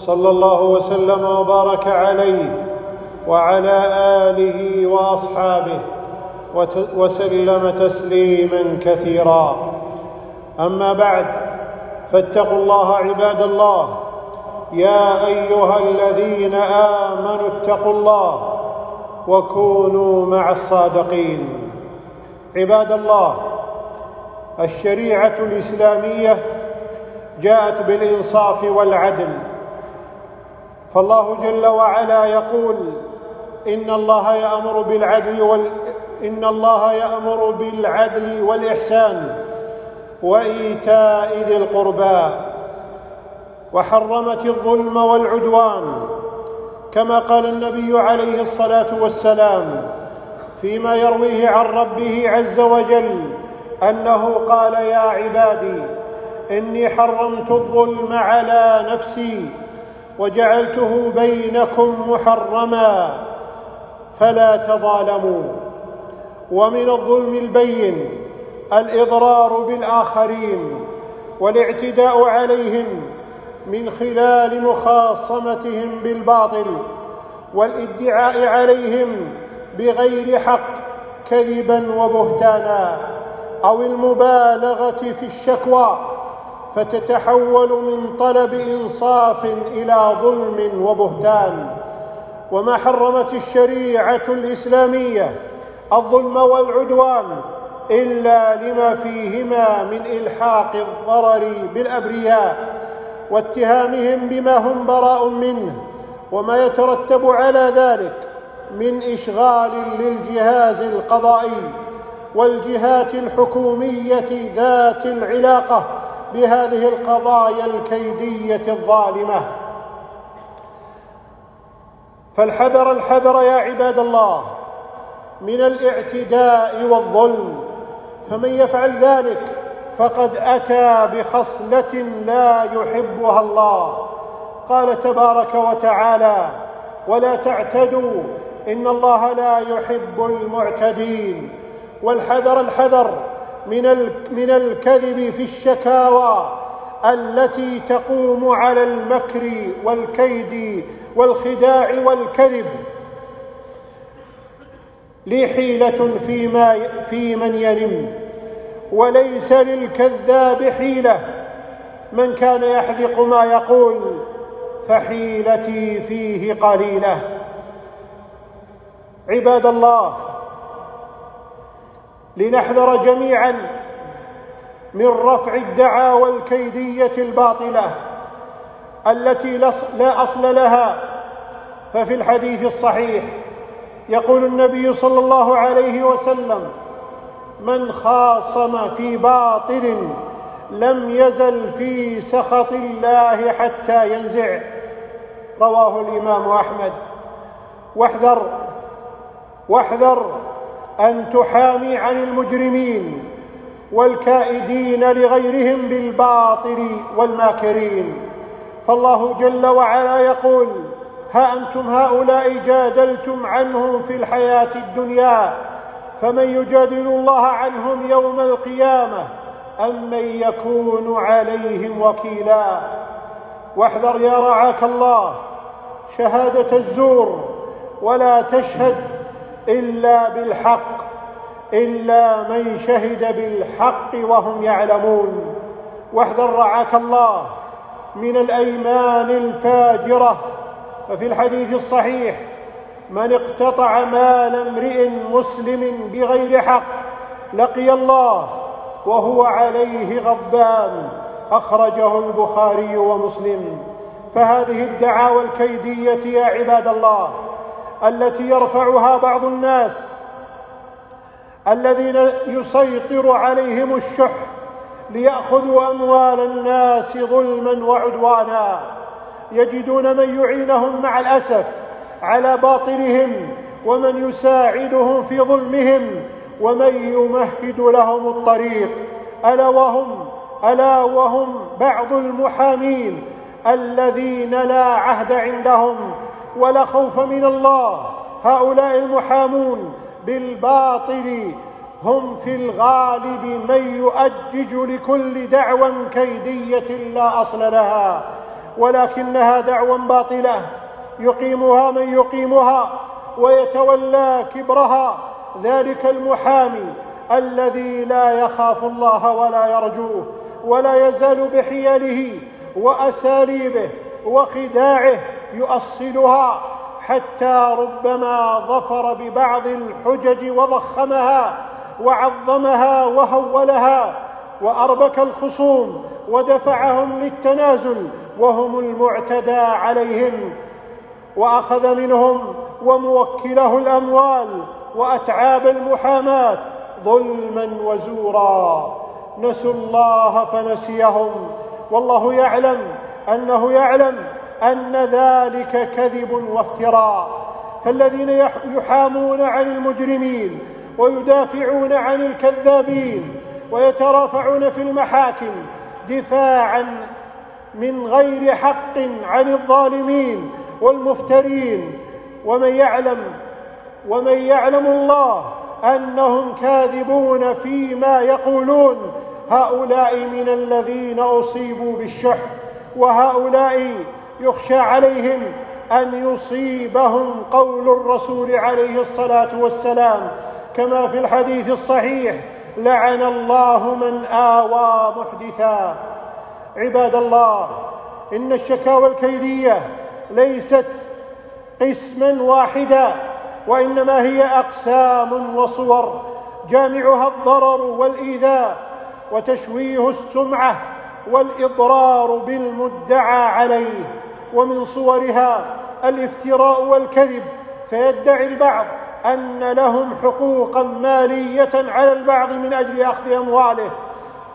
صلى الله وسلم وبارك عليه وعلى آله وأصحابه وسلم تسليما كثيرا. أما بعد فاتقوا الله عباد الله. يا أيها الذين آمنوا اتقوا الله وكونوا مع الصادقين. عباد الله الشريعة الإسلامية جاءت بالإنصاف والعدل. فالله جل وعلا يقول إن الله يأمر بالعدل وال إن الله يأمر بالعدل والإحسان وإيتاء ذي القربى وحرمت الظلم والعدوان كما قال النبي عليه الصلاة والسلام فيما يرويه عن ربه عز وجل أنه قال يا عبادي إني حرمت الظلم على نفسي وجعلته بينكم محرما فلا تظالموا. ومن الظلم البين الإضرار بالآخرين والاعتداء عليهم من خلال مخاصمتهم بالباطل والادعاء عليهم بغير حق كذبا وبهتانا أو المبالغة في الشكوى. فتتحول من طلب إنصاف إلى ظلم وبهتان. وما حرمت الشريعة الإسلامية الظلم والعدوان إلا لما فيهما من إلحاق الضرر بالأبرياء واتهامهم بما هم براء منه. وما يترتب على ذلك من إشغال للجهاز القضائي والجهات الحكومية ذات العلاقة بهذه القضايا الكيدية الظالمة. فالحذر الحذر يا عباد الله من الاعتداء والظلم. فمن يفعل ذلك فقد أتى بخصلة لا يحبها الله. قال تبارك وتعالى ولا تعتدوا إن الله لا يحب المعتدين. والحذر الحذر من من الكذب في الشكاوى التي تقوم على المكر والكيد والخداع والكذب. لي حيلة فيما في من يلم وليس للكذاب حيلة. من كان يحذق ما يقول فحيلتي فيه قليلة. عباد الله لنحذر جميعا من رفع الدعاوى الكيديه الباطلة التي لا أصل لها. ففي الحديث الصحيح يقول النبي صلى الله عليه وسلم من خاصم في باطل لم يزل في سخط الله حتى ينزع. رواه الإمام أحمد. واحذر واحذر أن تحامي عن المجرمين والكائدين لغيرهم بالباطل والماكرين. فالله جل وعلا يقول ها أنتم هؤلاء جادلتم عنهم في الحياة الدنيا فمن يجادل الله عنهم يوم القيامة أم من يكون عليهم وكيلا؟ واحذر يا رعاك الله شهادة الزور ولا تشهد إلا بالحق إلا من شهد بالحق وهم يعلمون. واحذر رعاك الله من الأيمان الفاجرة. ففي الحديث الصحيح من اقتطع مال امرئ مسلم بغير حق لقي الله وهو عليه غضبان. أخرجه البخاري ومسلم. فهذه الدعاوى الكيدية يا عباد الله. التي يرفعها بعض الناس الذين يسيطر عليهم الشح ليأخذوا أموال الناس ظلما وعدوانا. يجدون من يعينهم مع الأسف على باطلهم ومن يساعدهم في ظلمهم ومن يمهد لهم الطريق. ألا وهم ألا وهم بعض المحامين الذين لا عهد عندهم ولا خوف من الله. هؤلاء المحامون بالباطل هم في الغالب من يؤجج لكل دعوى كيدية لا أصل لها ولكنها دعوى باطلة يقيمها من يقيمها ويتولى كبرها. ذلك المحامي الذي لا يخاف الله ولا يرجوه ولا يزال بحيله وأساليبه وخداعه يؤصلها حتى ربما ظفر ببعض الحجج وضخمها وعظمها وهولها وأربك الخصوم ودفعهم للتنازل وهم المعتدى عليهم وأخذ منهم وموكله الأموال وأتعاب المحاماه ظلما وزورا. نسوا الله فنسيهم. والله يعلم أنه يعلم أن ذلك كذب وافتراء. فالذين يحامون عن المجرمين ويدافعون عن الكذابين ويترافعون في المحاكم دفاعا من غير حق عن الظالمين والمفترين. ومن يعلم ومن يعلم الله أنهم كاذبون فيما يقولون. هؤلاء من الذين أصيبوا بالشح وهؤلاء يخشى عليهم أن يصيبهم قول الرسول عليه الصلاة والسلام كما في الحديث الصحيح لعن الله من آوى محدثا. عباد الله إن الشكاوى الكيدية ليست قسما واحدا وإنما هي أقسام وصور جامعها الضرر والإيذاء وتشويه السمعة والإضرار بالمدعى عليه. ومن صورها الافتراء والكذب فيدعي البعض أن لهم حقوقا مالية على البعض من أجل أخذ أمواله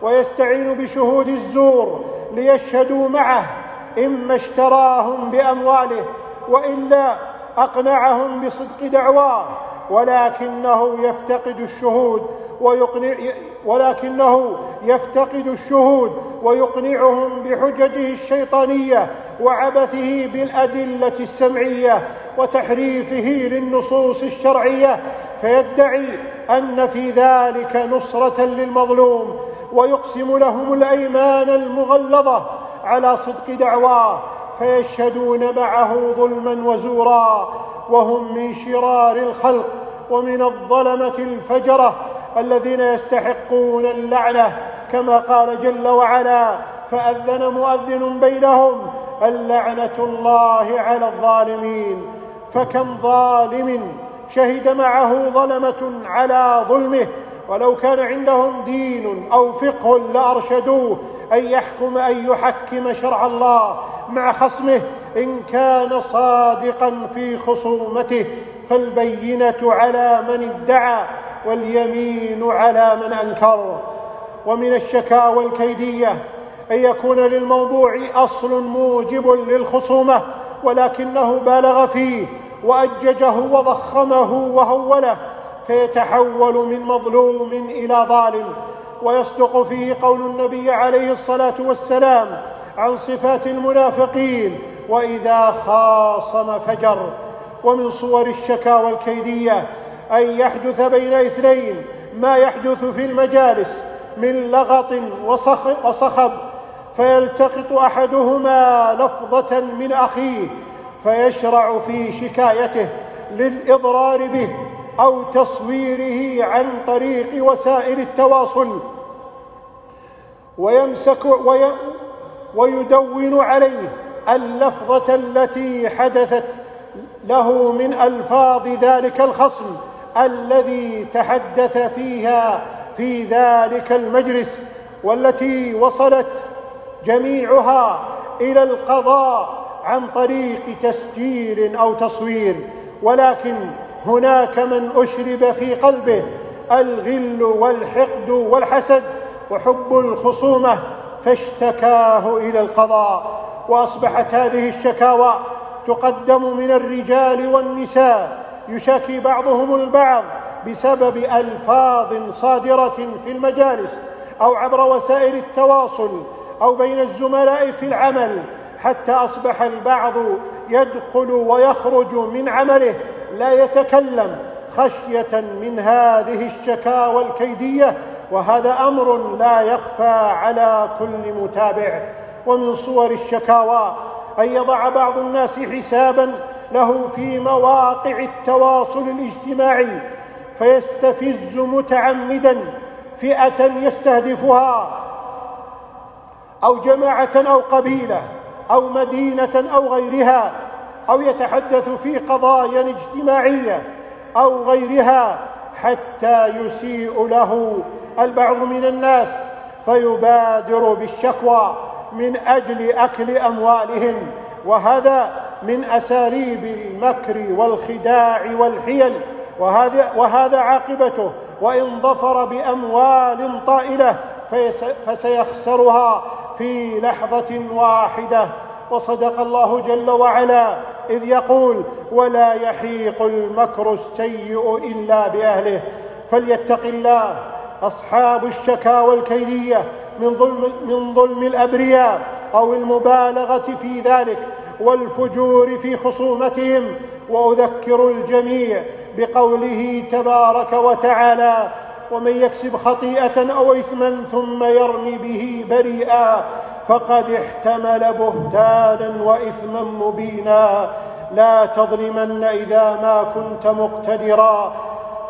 ويستعين بشهود الزور ليشهدوا معه إما اشتراهم بأمواله وإلا أقنعهم بصدق دعواه ولكنه يفتقد الشهود ويقنع ولكنه يفتقد الشهود ويقنعهم بحججه الشيطانية وعبثه بالأدلة السمعية وتحريفه للنصوص الشرعية فيدعي أن في ذلك نصرة للمظلوم ويقسم لهم الأيمان المغلظة على صدق دعواه فيشهدون معه ظلما وزورا وهم من شرار الخلق ومن الظلمة الفجرة الذين يستحقون اللعنة كما قال جل وعلا فأذن مؤذن بينهم اللعنة الله على الظالمين. فكم ظالم شهد معه ظلمة على ظلمه ولو كان عندهم دين أو فقه لأرشدوه أن يحكم أن يحكم شرع الله مع خصمه. إن كان صادقا في خصومته فالبينة على من ادعى. واليمين على من أنكر ومن الشكاوى الكيدية أن يكون للموضوع أصل موجب للخصومة ولكنه بالغ فيه وأججه وضخمه وهوله فيتحول من مظلوم إلى ظالم. ويصدق فيه قول النبي عليه الصلاة والسلام عن صفات المنافقين وإذا خاصم فجر. ومن صور الشكاوى الكيدية أن يحدث بين اثنين ما يحدث في المجالس من لغط وصخب فيلتقط أحدهما لفظة من أخيه فيشرع في شكايته للإضرار به أو تصويره عن طريق وسائل التواصل. ويمسك وي ويدون عليه اللفظة التي حدثت له من ألفاظ ذلك الخصم الذي تحدث فيها في ذلك المجلس والتي وصلت جميعها إلى القضاء عن طريق تسجيل أو تصوير. ولكن هناك من أشرب في قلبه الغل والحقد والحسد وحب الخصومة فاشتكاه إلى القضاء. وأصبحت هذه الشكاوى تقدم من الرجال والنساء يشاكي بعضهم البعض بسبب ألفاظ صادرة في المجالس أو عبر وسائل التواصل أو بين الزملاء في العمل حتى أصبح البعض يدخل ويخرج من عمله لا يتكلم خشية من هذه الشكاوى الكيدية وهذا أمر لا يخفى على كل متابع. ومن صور الشكاوى أن يضع بعض الناس حسابا له في مواقع التواصل الاجتماعي فيستفز متعمدا فئة يستهدفها أو جماعة أو قبيلة أو مدينة أو غيرها أو يتحدث في قضايا اجتماعية أو غيرها حتى يسيء له البعض من الناس فيبادر بالشكوى من أجل أكل أموالهم وهذا من اساليب المكر والخداع والحيل وهذا, عاقبته. وإن ظفر بأموال طائلة فسيخسرها في لحظة واحدة. وصدق الله جل وعلا إذ يقول ولا يحيق المكر السيء إلا بأهله. فليتق الله أصحاب الشكاوى الكيديه من ظلم من ظلم الأبرياء أو المبالغة في ذلك والفجور في خصومتهم. وأذكر الجميع بقوله تبارك وتعالى ومن يكسب خطيئة أو إثما ثم يرمي به بريئا فقد احتمل بهتانا وإثما مبينا. لا تظلمن إذا ما كنت مقتدرا.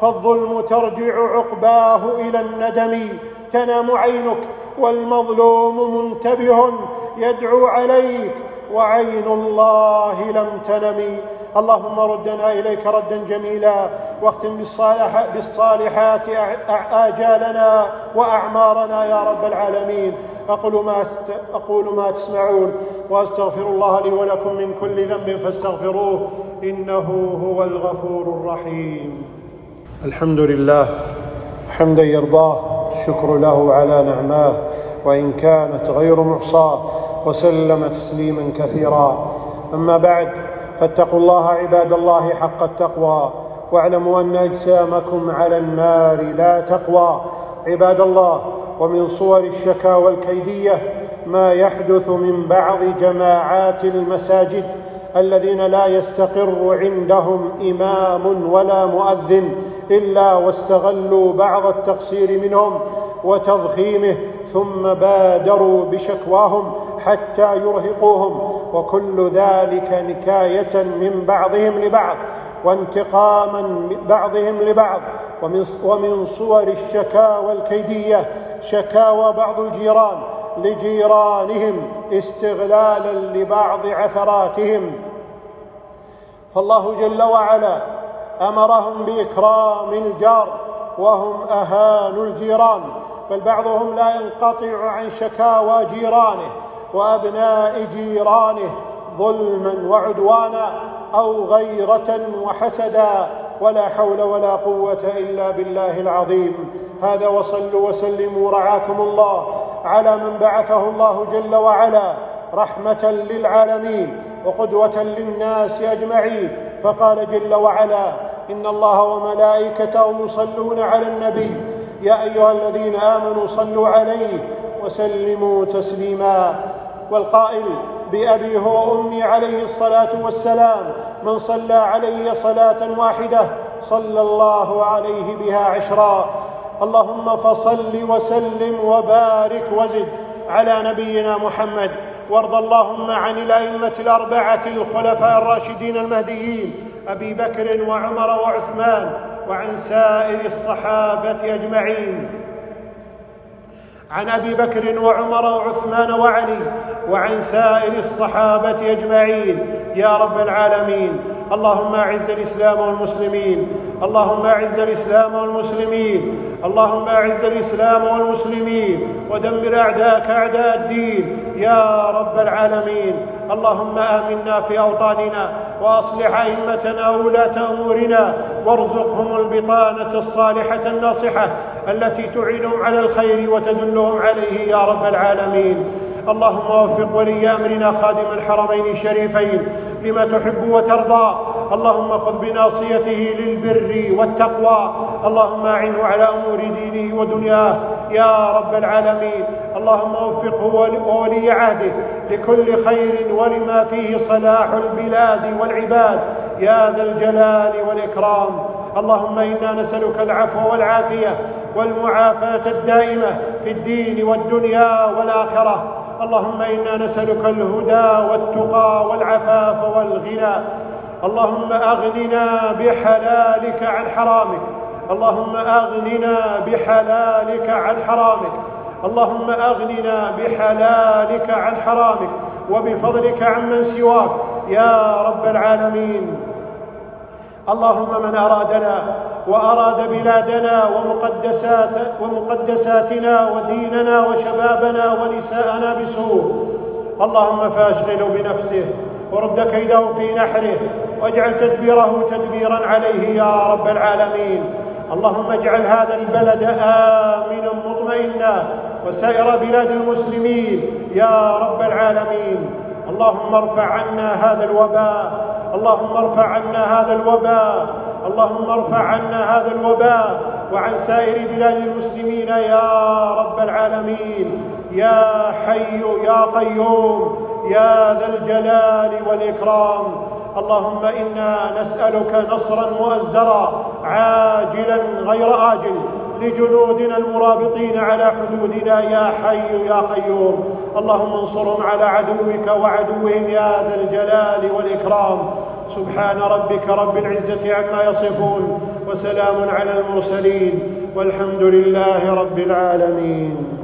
فالظلم ترجع عقباه إلى الندم تنام عينك والمظلوم منتبه يدعو عليك وعين الله لم تنم. اللهم ردنا إليك ردا جميلا واختم بالصالح بالصالحات آجالنا وأعمارنا يا رب العالمين. أقول ما است... أقول ما تسمعون وأستغفر الله لي ولكم من كل ذنب فاستغفروه إنه هو الغفور الرحيم. الحمد لله. حمدا يرضاه. الشكر له على نعماه وإن كانت غير محصاة وسلم تسليما كثيرا. أما بعد فاتقوا الله عباد الله حق التقوى واعلموا أن أجسامكم على النار لا تقوى. عباد الله ومن صور الشكاوى الكيدية ما يحدث من بعض جماعات المساجد الذين لا يستقر عندهم إمام ولا مؤذن إلا واستغلوا بعض التقصير منهم وتضخيمه ثم بادروا بشكواهم حتى يرهقوهم وكل ذلك نكاية من بعضهم لبعض وانتقاما بعضهم لبعض ومن صور الشكاوى الكيدية شكاوى بعض الجيران لجيرانهم استغلالا لبعض عثراتهم. فالله جل وعلا أمرهم بإكرام الجار وهم اهانوا الجيران بل بعضهم لا ينقطع عن شكاوى جيرانه وأبناء جيرانه ظلما وعدوانا أو غيرة وحسدا ولا حول ولا قوة إلا بالله العظيم. هذا وصلوا وسلموا رعاكم الله. على من بعثه الله جل وعلا رحمة للعالمين وقدوة للناس أجمعين. فقال جل وعلا إن الله وملائكته يصلون على النبي. يا أيها الذين آمنوا صلوا عليه وسلموا تسليما. والقائل بأبي هو وأمي عليه الصلاة والسلام من صلى علي صلاة واحدة صلى الله عليه بها عشرا. اللهم فصل وسلم وبارك وزد على نبينا محمد. وارض اللهم عن الأئمة الأربعة الخلفاء الراشدين المهديين أبي بكر وعمر وعثمان وعن سائر الصحابة أجمعين. عن أبي بكر وعمر وعثمان وعلي وعن سائر الصحابة أجمعين. يا رب العالمين اللهم أعز الإسلام والمسلمين. اللهم أعز الإسلام والمسلمين. اللهم أعز الإسلام والمسلمين. ودمر أعداءك أعداء الدين. يا رب العالمين. اللهم آمنا في أوطاننا وأصلح أئمتنا وولاة أمورنا. وارزقهم البطانة الصالحة الناصحة التي تعينهم على الخير وتدلهم عليه يا رب العالمين. اللهم وفق ولي أمرنا خادم الحرمين الشريفين لما تحب وترضى. اللهم خذ بناصيته للبر والتقوى. اللهم اعنه على أمور دينه ودنياه. يا رب العالمين. اللهم وفقه وولي عهده لكل خير ولما فيه صلاح البلاد والعباد. يا ذا الجلال والإكرام. اللهم إنا نسألك العفو والعافية والمعافاة الدائمة في الدين والدنيا والآخرة. اللهم إنا نسألك الهدى والتقى والعفاف والغنى. اللهم أغننا بحلالك عن حرامك. اللهم أغننا بحلالك عن حرامك. اللهم أغننا بحلالك عن حرامك. وبفضلك عمن سواك. يا رب العالمين. اللهم من أرادنا وأراد بلادنا ومقدسات ومقدساتنا وديننا وشبابنا ونساءنا بسوء. اللهم فاشغله بنفسه. ورد كيده في نحره. واجعل تدبيره تدبيرا عليه يا رب العالمين. اللهم اجعل هذا البلد امنا مطمئنا وسائر بلاد المسلمين يا رب العالمين. اللهم ارفع عنا هذا الوباء. اللهم ارفع عنا هذا الوباء. اللهم ارفع عنا هذا الوباء وعن سائر بلاد المسلمين يا رب العالمين. يا حي يا قيوم يا ذا الجلال والإكرام. اللهم إنا نسألك نصرا مؤزرا عاجلا غير آجل لجنودنا المرابطين على حدودنا يا حي يا قيوم. اللهم انصرهم على عدوك وعدوهم يا ذا الجلال والإكرام. سبحان ربك رب العزة عما يصفون وسلام على المرسلين والحمد لله رب العالمين.